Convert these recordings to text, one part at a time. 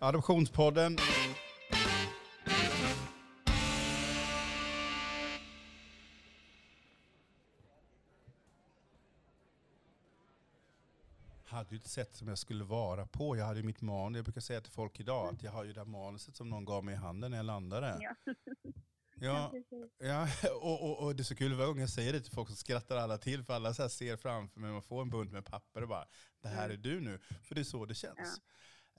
Adoptionspodden. hade ju inte sett som jag skulle vara på. Jag hade ju mitt manus. Jag brukar säga till folk idag att jag har ju det där manuset som någon gav mig i handen när jag landade. Ja. Ja, ja och, och, och det är så kul varje gång jag säger det till folk så skrattar alla till för alla så här ser framför mig, man får en bunt med papper och bara det här är du nu. För det är så det känns. Eh,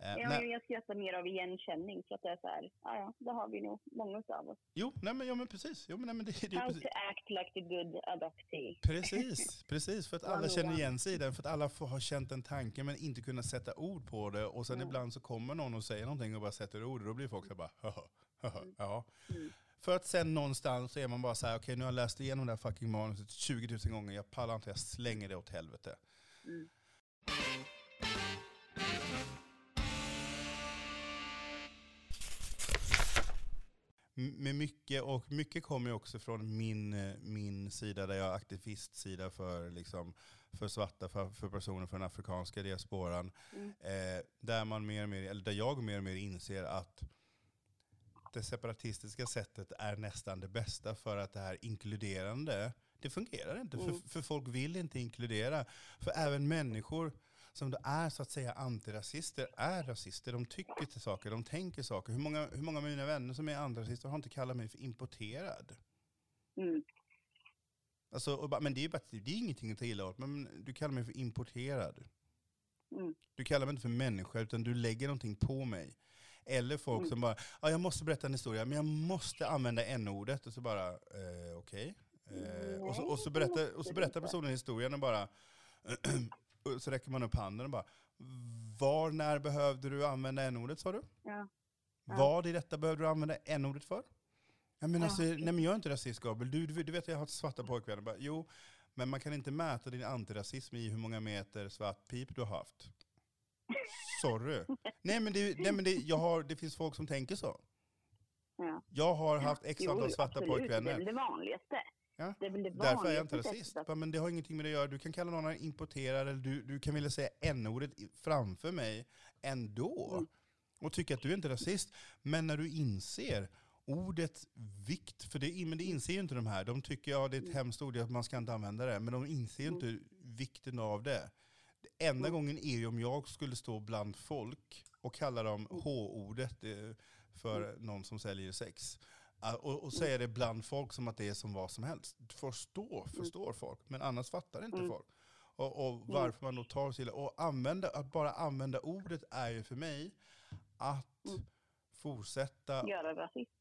Ja, nej, men jag skrattar mer av igenkänning för att det är så här, ja, ja, det har vi nog många av oss. jo, nej men, ja, men precis. Jo, men, nej, men det, det How precis. to act like the good adoptee. Precis, precis. För att alla känner igen sig i den. För att alla får ha känt en tanke men inte kunna sätta ord på det. Och sen Mm. ibland så kommer någon och säger någonting och bara sätter ord. Och då blir folk så här bara, haha, haha, ja. Mm. För att sen någonstans så är man bara så här, okej nu har jag läst igenom det här fucking manuset 20 000 gånger. Jag pallar inte, jag slänger det åt helvete. Mm. Med mycket, och mycket kommer också från min, eh, min sida där jag är aktivistsida för, liksom, för svarta, för, för personer från den afrikanska diasporan. Mm. Eh, där, man mer och mer, eller där jag mer och mer inser att det separatistiska sättet är nästan det bästa för att det här inkluderande, det fungerar inte. Mm. För, för folk vill inte inkludera. För även människor som då är så att säga antirasister är rasister. De tycker till saker, de tänker saker. Hur många, hur många av mina vänner som är antirasister har inte kallat mig för importerad? Mm. Alltså, och bara, men det är bara, det är ingenting att ta illa åt, men du kallar mig för importerad. Mm. Du kallar mig inte för människa, utan du lägger någonting på mig. Eller folk Mm. som bara, ah, jag måste berätta en historia, men jag måste använda n-ordet. Och så bara, eh, okej. Eh, och, så, och, så berättar, och så berättar personen historien och bara, så räcker man upp handen och bara, var, när behövde du använda n-ordet sa du? Ja. Ja. Vad i detta behövde du använda n-ordet för? Ja, men Ja, alltså, nej men jag är inte rasist Gabriel, du, du, du vet jag har svarta pojkvänner. Bara, Jo, men man kan inte mäta din antirasism i hur många meter svart pip du har haft. Sorry. nej men, det, nej, men det, jag har, det finns folk som tänker så. Ja. Jag har haft x antal svarta absolut, Det är pojkvänner. det vanligaste. Ja. Det är väl det Därför är jag inte rasist. sättet att- Men det har ingenting med det att göra. Du kan kalla någon importerad eller du, du kan vilja säga n-ordet framför mig ändå. Mm. Och tycka att du är inte rasist. Men när du inser ordets vikt, för det, men det inser ju inte de här. De tycker ja, det är ett Mm. hemskt ord, att man ska inte använda det. Men de inser ju inte vikten av det. Det enda Mm. gången är ju om jag skulle stå bland folk och kalla dem Mm. H-ordet eh, för någon som säljer sex. Och, och säga det bland folk som att det är som vad som helst. Förstå, förstår folk, men annars fattar inte Mm. folk. Och, och varför man då tar sig illa. Och använda, att bara använda ordet är ju för mig att Mm. fortsätta Göra rasism.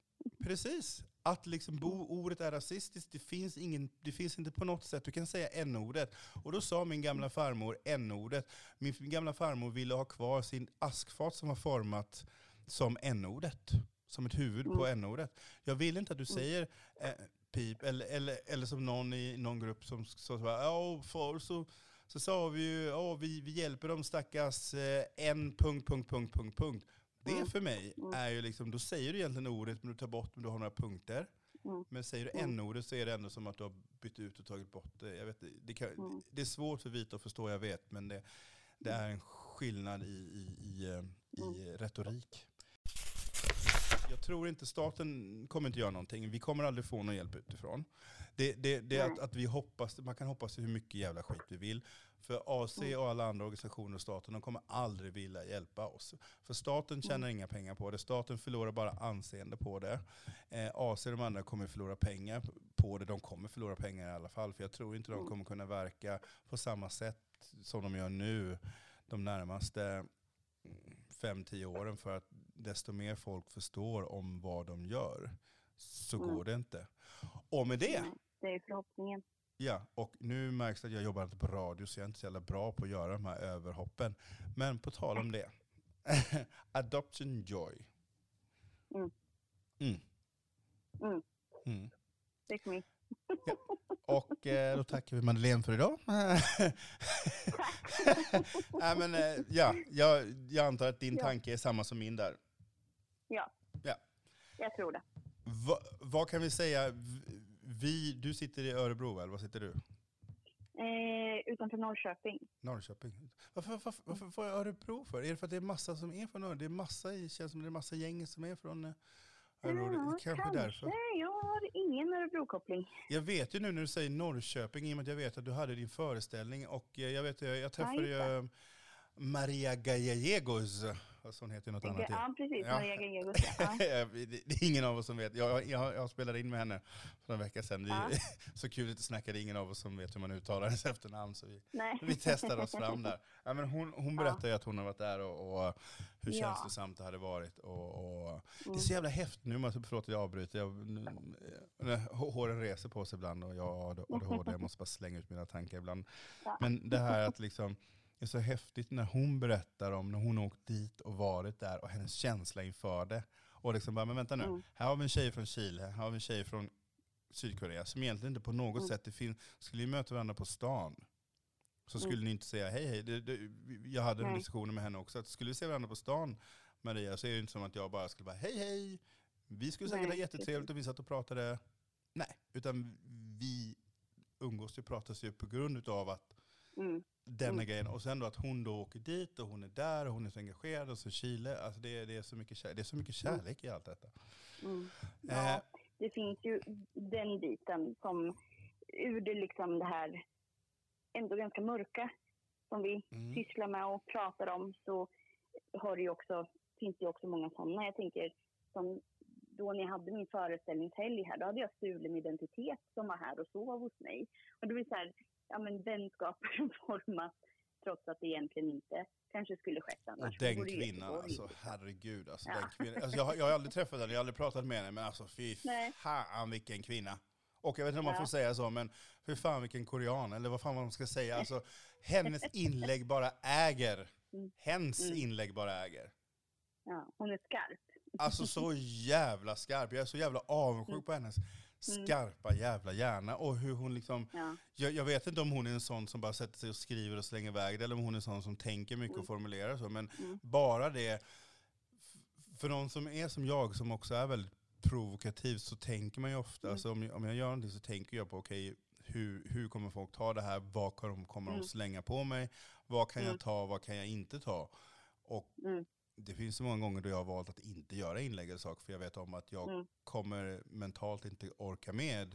Precis. Att liksom bo, ordet är rasistiskt, det finns, ingen, det finns inte på något sätt. Du kan säga n-ordet. Och då sa min gamla farmor n-ordet. Min gamla farmor ville ha kvar sin askfat som var format som n-ordet. Som ett huvud på n-ordet. Jag vill inte att du säger eh, pip, eller, eller, eller som någon i någon grupp som sa så här, ja förr så, så sa vi ju, ja vi, vi hjälper de stackars eh, en punkt, punkt, punkt, punkt, punkt. Det Mm. för mig är ju liksom, då säger du egentligen ordet men du tar bort men du har några punkter. Mm. Men säger du Mm. n-ordet så är det ändå som att du har bytt ut och tagit bort det. Jag vet, det, kan, Mm. det är svårt för vita att förstå, jag vet, men det, det är en skillnad i, i, i, eh, i Mm. retorik. Jag tror inte staten kommer inte göra någonting. Vi kommer aldrig få någon hjälp utifrån. Det, det, det är att, att vi hoppas, man kan hoppas hur mycket jävla skit vi vill. För AC Mm. och alla andra organisationer och staten, de kommer aldrig vilja hjälpa oss. För staten tjänar Mm. inga pengar på det. Staten förlorar bara anseende på det. Eh, AC och de andra kommer förlora pengar på det. De kommer förlora pengar i alla fall. För jag tror inte de Mm. kommer kunna verka på samma sätt som de gör nu de närmaste 5-10 åren. För att desto mer folk förstår om vad de gör så Mm. går det inte. Och med det, Det är förhoppningen. ja, och nu märks det att jag jobbar inte på radio så jag är inte så jävla bra på att göra de här överhoppen. Men på tal om det, Adoption Joy. Mm. Mm. Mm. Mm. Take me. Och eh, då tackar vi Madeleine för idag. Nej, men, eh, ja, jag, jag antar att din Ja. tanke är samma som min där. Ja. Ja. Jag tror det. Va, vad kan vi säga? Vi, du sitter i Örebro, eller vad sitter du? Eh, utanför Norrköping. Norrköping. Varför, varför, varför jag Örebro för? Är det för att det är massa som är från Norrköping? Det är massa, känns som det är massa gäng som är från eh, Örebro. Ja, kanske därför. Jag har ingen Örebro-koppling. Jag vet ju nu när du säger Norrköping, i och med att jag vet att du hade din föreställning. Och eh, jag vet, jag, jag träffade ju Maria Gallegos, alltså hon heter ju något annat. Ja, precis. Ja. Maria Gagegos. Ja. det är ingen av oss som vet. Jag, jag, jag spelade in med henne för en vecka sedan. Vi, Ja. Så kul att det snackade ingen av oss som vet hur man uttalar hennes efternamn. Så vi, Nej. vi testade oss fram där. Ja, men hon, hon berättade ju att hon har varit där och, och hur känslosamt det hade varit. Och, och, Det är Mm. så jävla häftigt nu, måste- förlåt att jag avbryter. Jag, håren reser på sig ibland och jag har ADHD, jag måste bara slänga ut mina tankar ibland. Men det här att liksom, är så häftigt när hon berättar om när hon åkt dit och varit där och hennes känsla inför det. Och liksom bara, men vänta nu, Mm. här har vi en tjej från Chile, här har vi en tjej från Sydkorea som egentligen inte på något Mm. sätt, det finns, skulle ju möta varandra på stan. Så skulle Mm. ni inte säga hej hej. Det, det, jag hade en Nej. diskussion med henne också, att skulle vi se varandra på stan, Maria, så är det inte som att jag bara skulle bara hej hej. Vi skulle säkert Nej, ha jättetrevligt och vi satt och pratade. Nej, utan vi umgås ju, pratas ju på grund av att Mm. denna Mm. grejen. Och sen då att hon då åker dit och hon är där och hon är så engagerad och så Chile. Alltså det, är- det, är, så mycket kärlek, det är så mycket kärlek i allt detta. Mm. Eh. Ja, det finns ju den biten som ur det liksom det här ändå ganska mörka som vi Mm. sysslar med och pratar om så har det ju också, finns det ju också många sådana. Jag tänker som då när jag hade min föreställningshelg här, då hade jag stulen identitet som var här och sov hos mig. Och det blir så här, ja men vänskaper som formas trots att det egentligen inte kanske skulle skett Och annars. den vore ju kvinnan, alltså herregud. Alltså, Ja. den kvinnan, alltså, jag, har, jag har aldrig träffat henne, jag har aldrig pratat med henne, men alltså fy Nej. fan vilken kvinna. Och jag vet inte om man får säga så, men fy fan vilken korean, eller vad fan man ska säga. Alltså, hennes inlägg bara äger. Mm. Hens Mm. inlägg bara äger. Ja, hon är skarp. Alltså så jävla skarp. Jag är så jävla avundsjuk Mm. på hennes skarpa jävla hjärna. Och hur hon liksom, Ja. jag, jag vet inte om hon är en sån som bara sätter sig och skriver och slänger iväg det, eller om hon är en sån som tänker mycket och Mm. formulerar så. Men Mm. bara det, för någon som är som jag, som också är väldigt provokativ, så tänker man ju ofta, Mm. alltså om, jag, om jag gör någonting så tänker jag på, okej, hur, hur kommer folk ta det här? Vad kommer de, kommer de Mm. slänga på mig? Vad kan Mm. jag ta? Vad kan jag inte ta? Och Mm. Det finns så många gånger då jag har valt att inte göra inlägg eller saker, för jag vet om att jag Mm. kommer mentalt inte orka med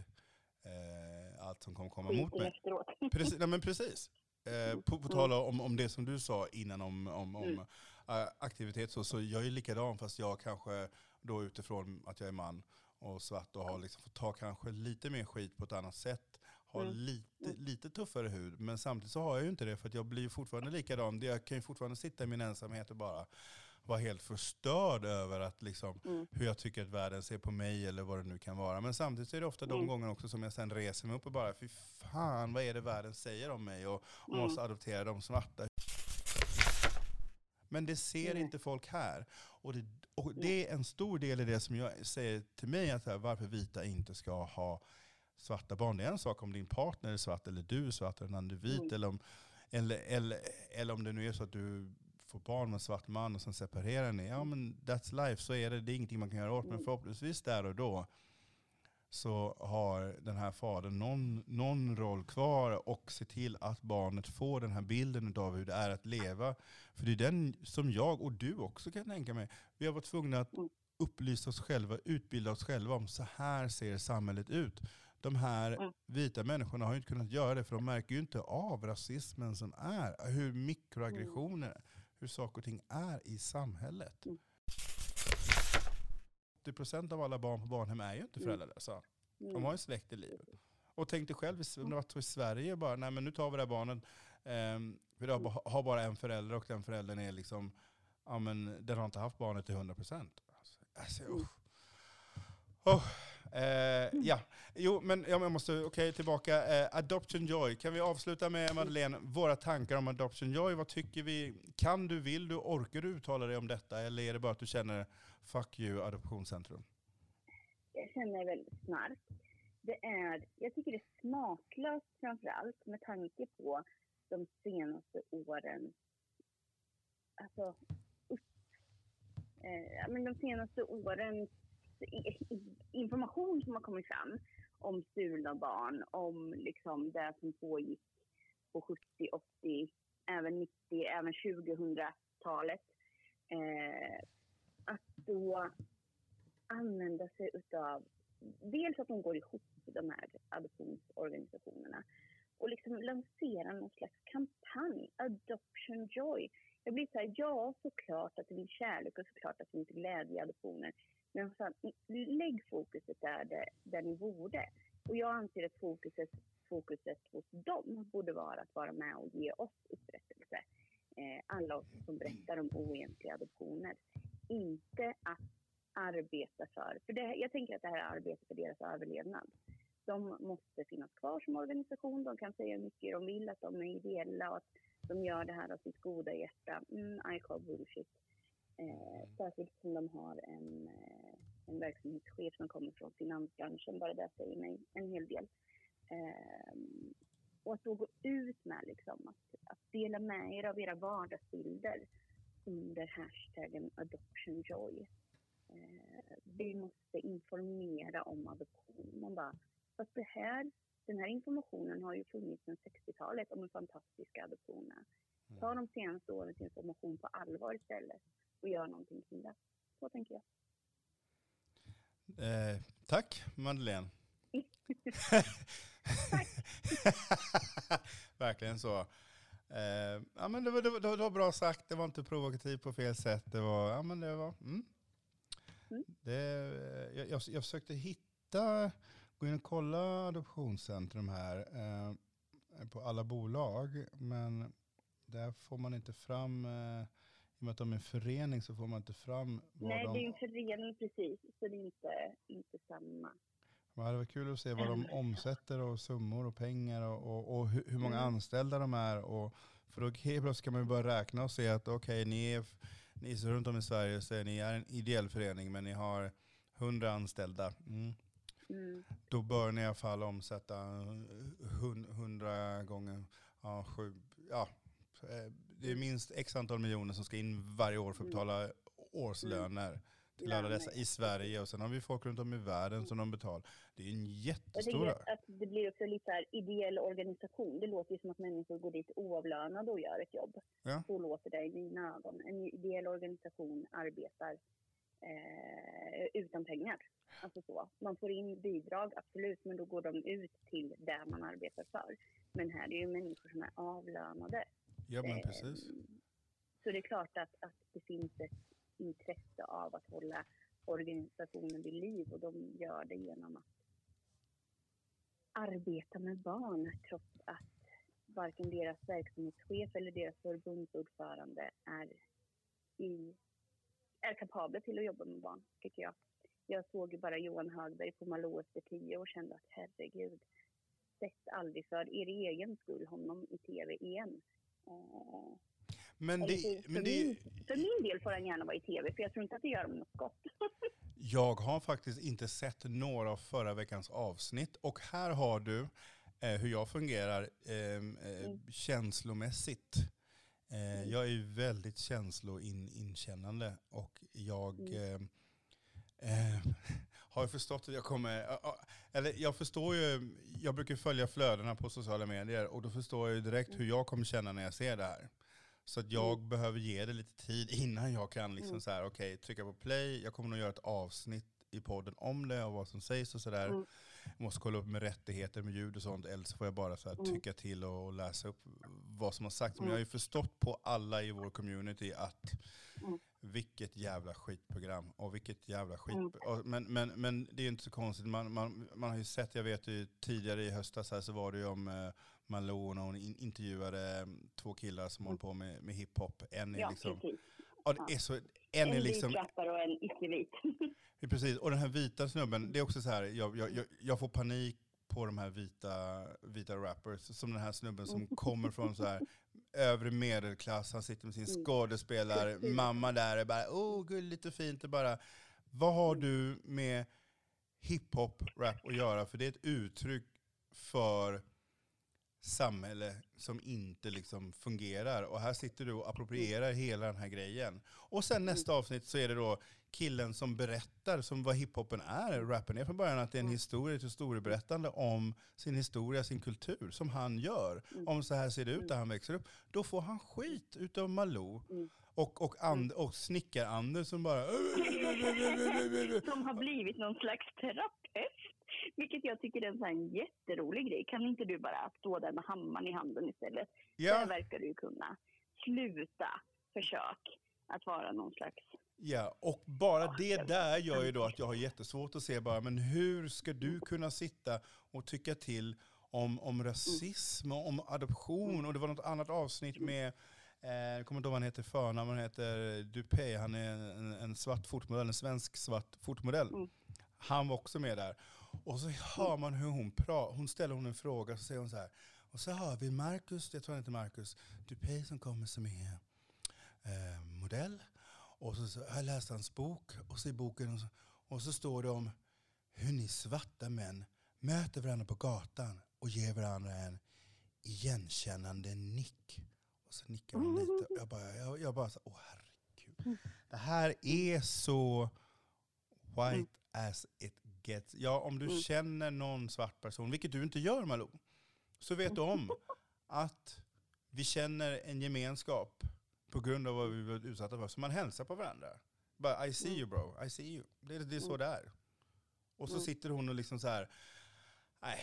eh, allt som kommer komma mot Skiten mig. efteråt. Precis, nej men precis. Eh, på på Mm. tal om, om det som du sa innan om, om, om Mm. eh, aktivitet, så, så jag är likadan fast jag kanske då utifrån att jag är man och svart och har liksom fått ta kanske lite mer skit på ett annat sätt. Har Mm. lite, Mm. lite tuffare hud, men samtidigt så har jag ju inte det för att jag blir fortfarande likadan. Jag kan ju fortfarande sitta i min ensamhet och bara vara helt förstörd över att liksom, Mm. hur jag tycker att världen ser på mig eller vad det nu kan vara. Men samtidigt är det ofta de Mm. gångerna också som jag sen reser mig upp och bara, fy fan vad är det världen säger om mig och, och Mm. måste adoptera de svarta. Men det ser Nej. inte folk här. Och det, och det är en stor del i det som jag säger till mig, att här, varför vita inte ska ha svarta barn. Det är en sak om din partner är svart, eller du är svart, eller en annan är vit, Mm. eller, om, eller, eller, eller om det nu är så att du får barn med en svart man och sen separerar ni. Ja men that's life, så är det. Det är ingenting man kan göra åt. Men Mm. förhoppningsvis där och då så har den här fadern någon, någon roll kvar och se till att barnet får den här bilden av hur det är att leva. För det är den som jag och du också kan tänka mig. Vi har varit tvungna att Mm. upplysa oss själva, utbilda oss själva om så här ser samhället ut. De här Mm. vita människorna har inte kunnat göra det för de märker ju inte av rasismen som är. Hur mikroaggressioner, hur saker och ting är i samhället. Mm. 80% av alla barn på barnhem är ju inte Mm. föräldralösa. De Mm. har ju släkt i livet. Och tänk dig själv om det varit i Sverige bara, nej men nu tar vi det här barnet, um, vi har, ba- har bara en förälder och den föräldern är liksom, ja men den har inte haft barnet till 100%. Alltså, alltså, Mm. usch. Oh, eh, ja, jo men jag måste, okej tillbaka. Eh, Adoption Joy, kan vi avsluta med Madeleine, våra tankar om Adoption Joy, vad tycker vi? Kan du, vill du, orkar du uttala dig om detta? Eller är det bara att du känner, fuck you Adoptionscentrum? Jag känner väldigt snark. Det är, jag tycker det är smaklöst framför allt med tanke på de senaste åren. Alltså, upp, eh, men de senaste årens information som har kommit fram om stulna barn, om liksom det som pågick på 70, 80, även 90, även 2000-talet. Eh, att då använda sig utav, dels att de går ihop, de här adoptionsorganisationerna, och liksom lansera någon slags kampanj, Adoption Joy. Jag blir så här, ja såklart att det finns kärlek och såklart att det finns glädje i adoptioner. Men fan, lägg fokuset där, det, där ni borde. Och jag anser att fokuset, fokuset hos dem borde vara att vara med och ge oss upprättelse. Eh, alla oss som berättar om oegentliga adoptioner. Inte att arbeta för, för det, jag tänker att det här är arbete för deras överlevnad. De måste finnas kvar som organisation, de kan säga hur mycket de vill, att de är ideella och att de gör det här av sitt goda hjärta. Mm, I call bullshit. Eh, särskilt som de har en, eh, en verksamhetschef som kommer från finansbranschen, bara det säger mig en hel del. Eh, och att då gå ut med liksom, att, att dela med er av era vardagsbilder under hashtaggen adoption joy. Eh, vi måste informera om adoption. Man bara, fast det här, den här informationen har ju funnits sedan 60-talet om de fantastiska adoptionerna. Mm. Ta de senaste årens information på allvar istället och gör någonting kring det. Så tänker jag. Eh, tack Madeleine. tack. Verkligen så. Eh, ja, men det, var, det, var, det var bra sagt, det var inte provokativt på fel sätt. Det var, ja, men det var, mm. Mm. Det, jag, jag, jag försökte hitta, gå in och kolla Adoptionscentrum här eh, på alla bolag, men där får man inte fram eh, och med att de är en förening så får man inte fram vad Nej, de... det är en förening precis, så det är inte, inte samma. Men det var kul att se vad de omsätter och summor och pengar och, och, och hur, hur, många mm. anställda de är. Och, för då helt plötsligt kan man ju börja räkna och se att okej, okay, ni, är, ni är runt om i Sverige så är ni är en ideell förening men ni har hundra anställda. Mm. Mm. Då bör ni i alla fall omsätta hundra gånger ja, sju, ja, eh, det är minst x antal miljoner som ska in varje år för att mm. betala årslöner till alla dessa i Sverige. Och sen har vi folk runt om i världen som de betalar. Det är en jättestor... Jag att det blir också lite här ideell organisation. Det låter ju som att människor går dit oavlönade och gör ett jobb. Ja. Så låter det i mina ögon. En ideell organisation arbetar eh, utan pengar. Alltså så. Man får in bidrag, absolut, men då går de ut till det man arbetar för. Men här är det ju människor som är avlönade. Ja, men precis. Ehm, så det är klart att, att det finns ett intresse av att hålla organisationen vid liv och de gör det genom att arbeta med barn trots att varken deras verksamhetschef eller deras förbundsordförande är, i, är kapabla till att jobba med barn, tycker jag. Jag såg ju bara Johan Högberg på Malå efter tio och kände att herregud, sätt aldrig för er egen skull honom i tv igen. Eh, men det, för, men det, min, för min del får han gärna vara i tv, för jag tror inte att det gör dem något gott. jag har faktiskt inte sett några av förra veckans avsnitt. Och här har du eh, hur jag fungerar ehm, eh, mm. känslomässigt. Eh, mm. Jag är väldigt känsloinkännande och jag mm. Ehm, eh, har förstått att jag kommer, eller jag förstår ju, jag brukar följa flödena på sociala medier och då förstår jag ju direkt hur jag kommer känna när jag ser det här. Så att jag mm. behöver ge det lite tid innan jag kan liksom mm. så här, okay, trycka på play. Jag kommer nog göra ett avsnitt i podden om det och vad som sägs och sådär. Mm. Måste kolla upp med rättigheter med ljud och sånt, eller så får jag bara så här, mm. tycka till och läsa upp vad som har sagts. Men jag har ju förstått på alla i vår community att mm. vilket jävla skitprogram och vilket jävla skit. Mm. Men, men, men det är inte så konstigt, man, man, man har ju sett, jag vet ju tidigare i höstas här så var det ju om eh, Malone och hon intervjuade eh, två killar som mm. håller på med, med hiphop. En är ja, liksom... Ja, det är så, en, en är liksom... vit och en icke-vit. precis, och den här vita snubben, det är också så här, jag, jag, jag får panik på de här vita, vita rappers. Som den här snubben som mm. kommer från så här övre medelklass, han sitter med sin mm. skådespelar, mamma där och bara oh gulligt och fint och bara vad har du med hiphop, rap att göra? För det är ett uttryck för samhälle som inte liksom fungerar. Och här sitter du och approprierar hela den här grejen. Och sen nästa avsnitt så är det då killen som berättar, som vad hiphopen är, rappen är från början, att det är en Mm. historia, ett historieberättande om sin historia, sin kultur, som han gör. Mm. Om så här ser det ut Mm. där han växer upp. Då får han skit utav Malou. Mm. Och, och, and, och snickar-Anders som bara... Som har blivit någon slags terapeut. Vilket jag tycker är en sån jätterolig grej. Kan inte du bara stå där med hammaren i handen istället? Det Ja, verkar du ju kunna. Sluta försök att vara någon slags... ja, och bara Ja, det där gör ju då att jag har jättesvårt att se bara, men hur ska du kunna sitta och tycka till om, om rasism och om adoption? Och det var något annat avsnitt med, eh, jag kommer inte ihåg vad han heter förnamn, han heter Dupé, han är en, en svart fotmodell, en svensk svart fotmodell. Mm. Han var också med där. Och så hör man hur hon pratar, hon ställer hon en fråga, så säger hon så här, och så har vi Marcus, jag tror han heter Marcus Dupé som kommer som är eh, modell. Och så, så har jag läst hans bok och så i boken och så, och så står det om hur ni svarta män möter varandra på gatan och ger varandra en igenkännande nick. Och så nickar hon lite. Och jag bara, jag, jag bara så, åh herregud. Det här är så white as it gets. Ja, om du Mm. känner någon svart person, vilket du inte gör Malou, så vet du om att vi känner en gemenskap på grund av vad vi varit utsatta för. Så man hälsar på varandra. Bara, I see Mm. you bro, I see you. Det, är- det är så Mm. det är. Och så Mm. sitter hon och liksom så här, nej.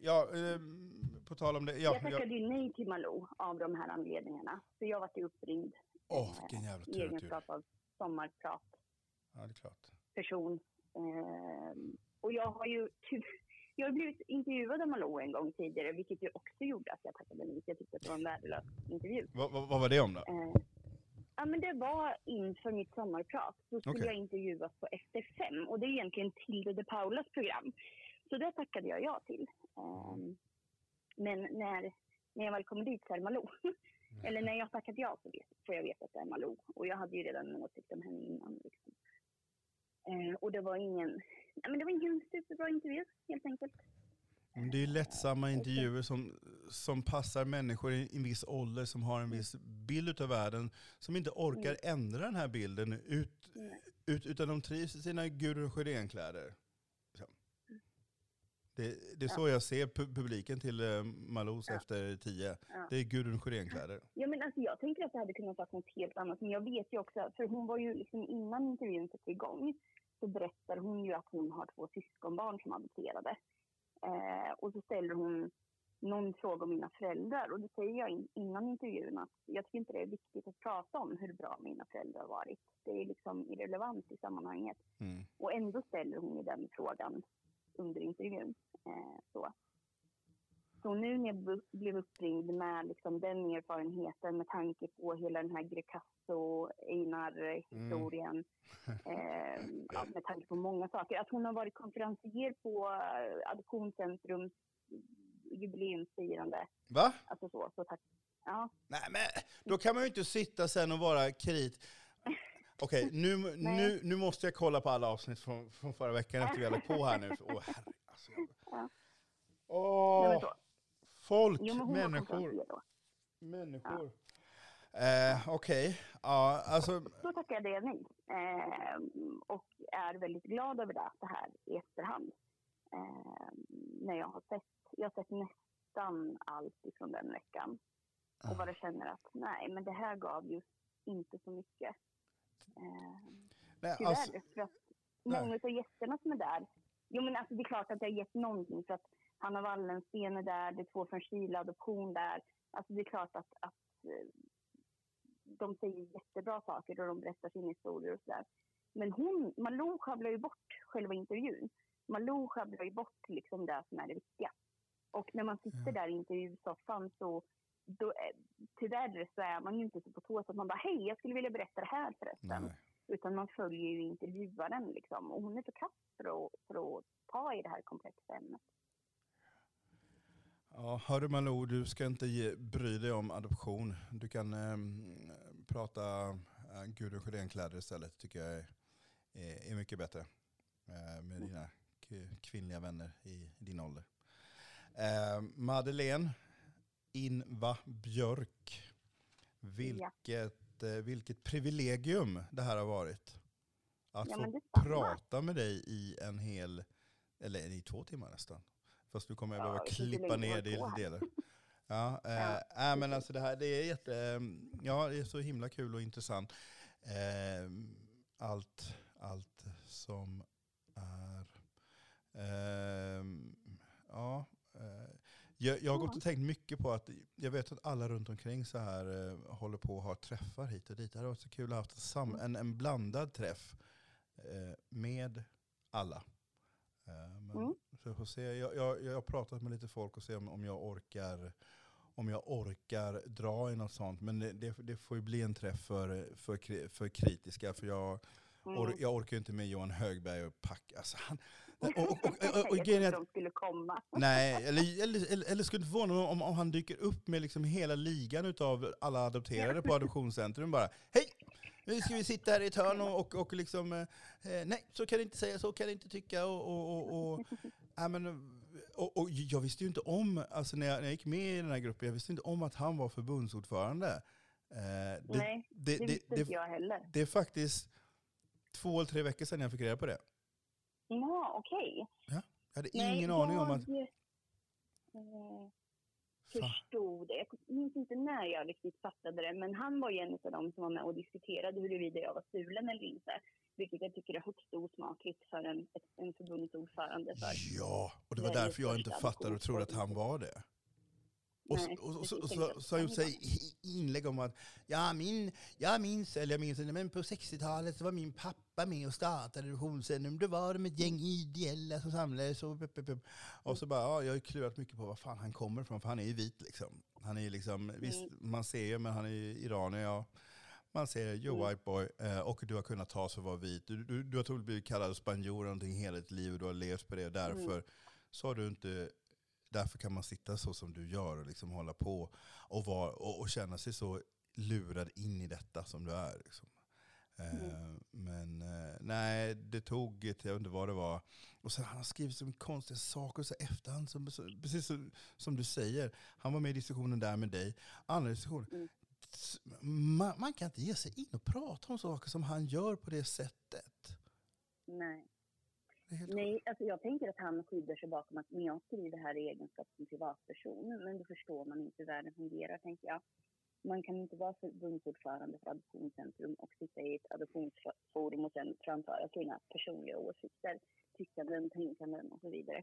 Ja, ehm, på tal om det. Ja, jag ja, tackade ju nej till Malou av de här anledningarna. Så jag var ju uppringd åh, vilken jävla i tur och tur. egenskap av sommarpratperson. Ja, det är klart. Ehm, och jag har ju ty- jag har blivit intervjuad av Malou en gång tidigare, vilket ju också gjorde att jag tackade nej. Jag tyckte att det var en värdelös intervju. Vad, vad, vad var det om då? Eh, ja, men det var inför mitt sommarprat. Då skulle Okej. jag intervjuas på FT5 och det är egentligen Tilde de Paulas program. Så det tackade jag ja till. Ehm, men när, när jag väl kommer dit så är det Malou. Eller när jag tackat ja så vet, får jag veta att det är Malou. Och jag hade ju redan en åsikt om henne innan. Liksom. Eh, och det var ingen, nej, men det var ingen superbra intervju helt enkelt. Det är ju lättsamma intervjuer som, som passar människor i en viss ålder som har en viss bild av världen som inte orkar ändra den här bilden ut, ut, utan de trivs i sina Gudrun Sjödén-kläder. Det, det är så jag ser pu- publiken till eh, Malous Ja. efter tio. Ja. Det är Gudrun Sjödén-kläder. Ja, men alltså, jag tänker att det hade kunnat vara något helt annat. Men jag vet ju också, för hon var ju liksom innan intervjun satte igång så berättar hon ju att hon har två syskonbarn som adopterade. Eh, och så ställer hon någon fråga om mina föräldrar och då säger jag in, innan intervjun att jag tycker inte det är viktigt att prata om hur bra mina föräldrar har varit. Det är liksom irrelevant i sammanhanget. Mm. Och ändå ställer hon ju den frågan under intervjun. Eh, så. så nu när jag blev uppringd med liksom den erfarenheten med tanke på hela den här Grecasso-Einar-historien, eh, ja, med tanke på många saker. Att hon har varit konferencier på eh, Adoptionscentrums jubileumsfirande. Va? Alltså så, så tack. Ja, Nej, men då kan man ju inte sitta sen och vara krit. Okej, nu, nu, nu måste jag kolla på alla avsnitt från, från förra veckan efter vi lagt på här nu. Åh, herre, alltså. Ja. Så. folk, Jo, människor, människor. Eh, Okej, ja, alltså, Då tackade jag nej. Eh, och är väldigt glad över det, det här i efterhand. Eh, när jag har sett, jag har sett nästan allt ifrån den veckan. Och bara känner att nej, men det här gav just inte så mycket. Eh, nej, tyvärr. alltså, för att många av gästerna som är där, jo men alltså det är klart att det har gett någonting för att Hanna Wallensten är där, det är två från Chile adoption där. Alltså det är klart att, att eh, de säger jättebra saker och de berättar sina historier och sådär. Men hon, Malou sjabblar ju bort själva intervjun. Malou sjabblar ju bort liksom det som är det viktiga. Och när man sitter där i intervjusoffan så då, är- tyvärr så är man ju inte så på tå så att man bara hej, jag skulle vilja berätta det här förresten. nej. Utan man följer ju intervjuaren liksom. Och hon är för kass för att, för att ta i det här komplexa ämnet. Ja, hörru Malou, du ska inte ge, bry dig om adoption. Du kan ehm, prata äh, Gudrun Sjödén-kläder istället, tycker jag är, är, är mycket bättre. Eh, med dina k- kvinnliga vänner i, i din ålder. Eh, Madeleine Inva Björk. Vilket, eh, vilket privilegium det här har varit. att Ja, få prata med dig i en hel, eller i två timmar nästan. Fast nu kommer jag Ja, behöva klippa ner det i delar. Ja, eh, Ja, äh, men alltså det här det är jätte, ja det är så himla kul och intressant. Eh, allt, allt som är, ja. Jag, jag har gått och tänkt mycket på att, jag vet att alla runt omkring så här eh, håller på och har träffar hit och dit. Det hade varit så kul att ha haft sam, en, en blandad träff eh, med alla. Eh, men, Mm. Så jag får se. Jag, jag, jag har pratat med lite folk och se om, om jag orkar om jag orkar dra i något sånt. Men det, det, det får ju bli en träff för, för, för kritiska. För jag, Mm. jag orkar inte med Johan Högberg och packa. Alltså han, och, och, och, och, jag att de skulle komma. Nej, eller, eller, eller, skulle det förvåna mig om, om han dyker upp med liksom hela ligan av alla adopterade på Adoptionscentrum bara. Hej! Nu ska vi sitta här i ett hörn och, och, och liksom, eh, nej så kan du inte säga, så kan du inte tycka. Och, och, och, ja, men, och, jag visste ju inte om, alltså när jag, när jag gick med i den här gruppen, jag visste inte om att han var förbundsordförande. Eh, det, Nej, det, det det, visste det, inte jag heller. det är faktiskt två eller tre veckor sedan jag fick reda på det. Ja, okej. Jag hade Nej, ingen aning om att... Jag eh, förstod det. Jag minns inte när jag riktigt fattade det, men han var ju en av dem som var med och diskuterade huruvida jag var stulen eller inte. Vilket jag tycker är högst osmakligt för en, en förbundsordförande. För. Ja, och det var därför jag inte fattade och trodde att han var det. Och, Nej, och, och, så- och, så, så har gjort sig inlägg om att ja, min, jag minns, eller jag minns men på 60-talet så var min pappa med och startade Adoptionscentrum. Då var de ett gäng ideella som samlades och pep, pep, pep. Och så bara, ja, jag har ju klurat mycket på var fan han kommer ifrån, för han är ju vit liksom. Han är ju liksom, visst, man ser ju, men han är ju iranier, ja. Man ser you Mm. white boy, eh, och du har kunnat ta så att vara vit. Du, du, du har troligen blivit kallad spanjor någonting hela ditt liv och du har levt på det. Och därför så har du inte, därför kan man sitta så som du gör och liksom hålla på och, vara, och, och känna sig så lurad in i detta som du är. Liksom. Eh, Men eh, nej, det tog, jag vet inte vad det var. Och sen han har skrivit så konstiga saker så efterhand, som, precis som, som du säger. Han var med i diskussionen där med dig. Andra diskussioner. Mm. Man, man kan inte ge sig in och prata om saker som han gör på det sättet. Nej. Är Nej, alltså jag tänker att han skyddar sig bakom att men jag skriver här i egenskap som privatperson. Men då förstår man inte hur världen fungerar, tänker jag. Man kan inte vara förbundsordförande för Adoptionscentrum och sitta i ett adoptionsforum och sen framföra sina personliga åsikter, tyckanden, tänkanden och så vidare.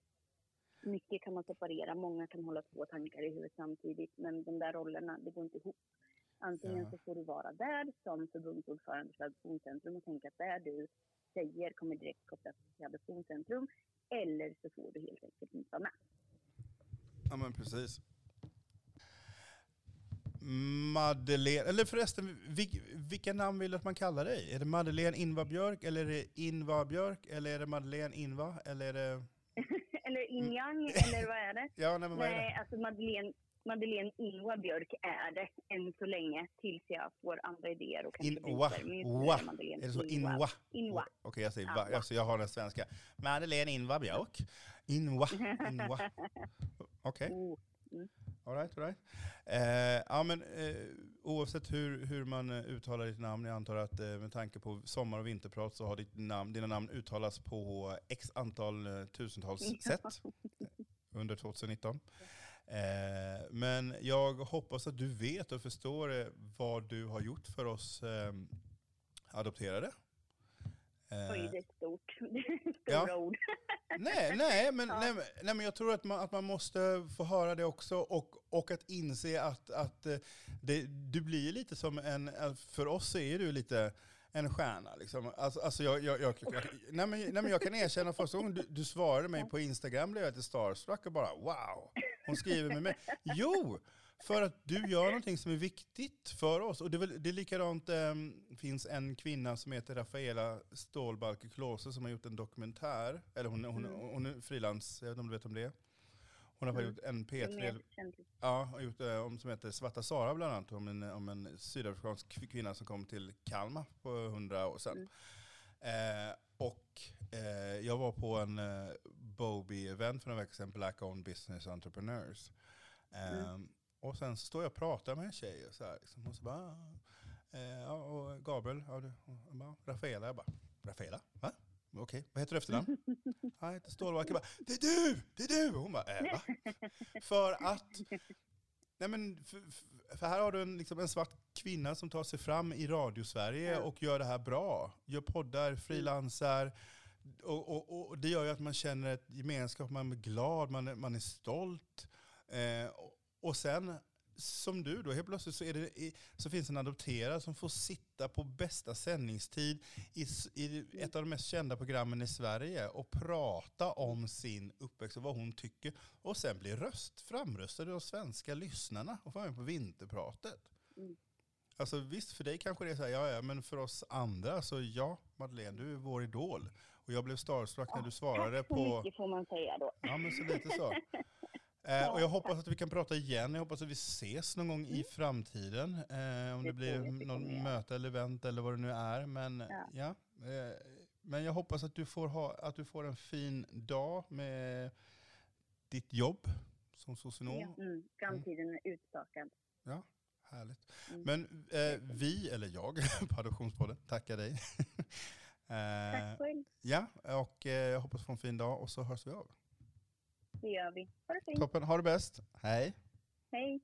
Mycket kan man separera, många kan hålla två tankar i huvudet samtidigt, men de där rollerna, det går inte ihop. Antingen Ja. så får du vara där som förbundsordförande för Adoptionscentrum och tänka att det du säger kommer direkt kopplas till Adoptionscentrum, eller så får du helt enkelt inte vara med. Ja men precis. Madeleine, eller förresten, vil, vilka namn vill du att man kallar dig? Är det Madeleine Inva Björk, eller är det Inva Björk, eller är det Madeleine Inva, eller är det eller Injang, eller vad är det? Ja, nej men vad är det? Nej, alltså Madeleine, Madeleine Inwa Björk är det än så länge, tills jag får andra idéer och kanske Inwa, byter. Är det så? Inwa. Inwa? Inwa. Okej, jag säger va. Alltså, jag har den svenska. Madeleine Inva Björk. Inwa, Inwa. Okej, Oh, all right, all right. Eh, ja, men, eh, oavsett hur, hur man eh, uttalar ditt namn, jag antar att eh, med tanke på sommar och vinterprat så har ditt namn, dina namn uttalats på x antal eh, tusentals sätt under 2019. Eh, men jag hoppas att du vet och förstår vad du har gjort för oss adopterade. Eh, Oj, det är stort. Ja. Stora ord. Nej, nej, men, Ja. nej, nej, men jag tror att man, att man måste få höra det också och, och att inse att, att eh, det, du blir lite som en, eh, för oss är du lite en stjärna. Liksom. Alltså, alltså jag, jag, jag, jag, nej, men, nej, men jag kan erkänna första gången du, du svarade mig på Instagram blev jag lite starstruck och bara wow, hon skriver med mig. Jo, för att du gör någonting som är viktigt för oss. Och det är, väl, det är likadant, det finns en kvinna som heter Rafaela Stålbalke Klose som har gjort en dokumentär. Eller hon, hon, Mm. hon är frilans, jag vet inte om du vet om det. Hon har Mm. gjort en Det är P3, mer känt. ja, har gjort eh, om, som heter Svarta Sara bland annat, om en, om en sydafrikansk kv- kvinna som kom till Kalmar för hundra år sedan. Eh, och eh, jag var på en eh, Bobby-event för några veckor sedan, Black Owned Business Entrepreneurs. Eh, Och sen så står jag och pratar med en tjej, och så här, liksom, och så bara, eh, ja, och Gabriel, ja, du, och bara, Rafaela, jag bara, Rafaela? Va? Okej, vad heter du efternamn? Ja, jag heter Stålmark. Jag bara, det är du! Det är du! Hon bara, äh, va? För att, nej men, för, för här har du en, liksom en svart kvinna som tar sig fram i radio-Sverige och gör det här bra. Gör poddar, frilansar. Och, och, och det gör ju att man känner ett gemenskap, man är glad, man är, man är stolt. Eh, och, sen, som du då, helt plötsligt så, det, så finns en adopterad som får sitta på bästa sändningstid i, i ett av de mest kända programmen i Sverige och prata om sin uppväxt och vad hon tycker. Och sen bli röst, framröstad av svenska lyssnarna och få vara med på Vinterpratet. Mm. Alltså visst, för dig kanske det är så här, ja, ja, men för oss andra så ja, Madeleine, du är vår idol. Och jag blev starstruck när du svarade Tack så på... mycket får man säga då. Ja, men så lite så. Eh, och jag hoppas att vi kan prata igen. Jag hoppas att vi ses någon gång i framtiden. Eh, om det, blir någon göra. möte eller event eller vad det nu är. Men, ja. Ja. eh, men jag hoppas att du, får ha, att du får en fin dag med ditt jobb som socionom. Mm, framtiden är utstakad. Härligt. Mm. Men eh, vi, eller jag på Adoptionspodden, tackar dig. eh, Tack själv. ja, och eh, jag hoppas få en fin dag och så hörs vi av. Det gör vi. Ha det fint. Toppen. Ha det bäst. Hej. Hej.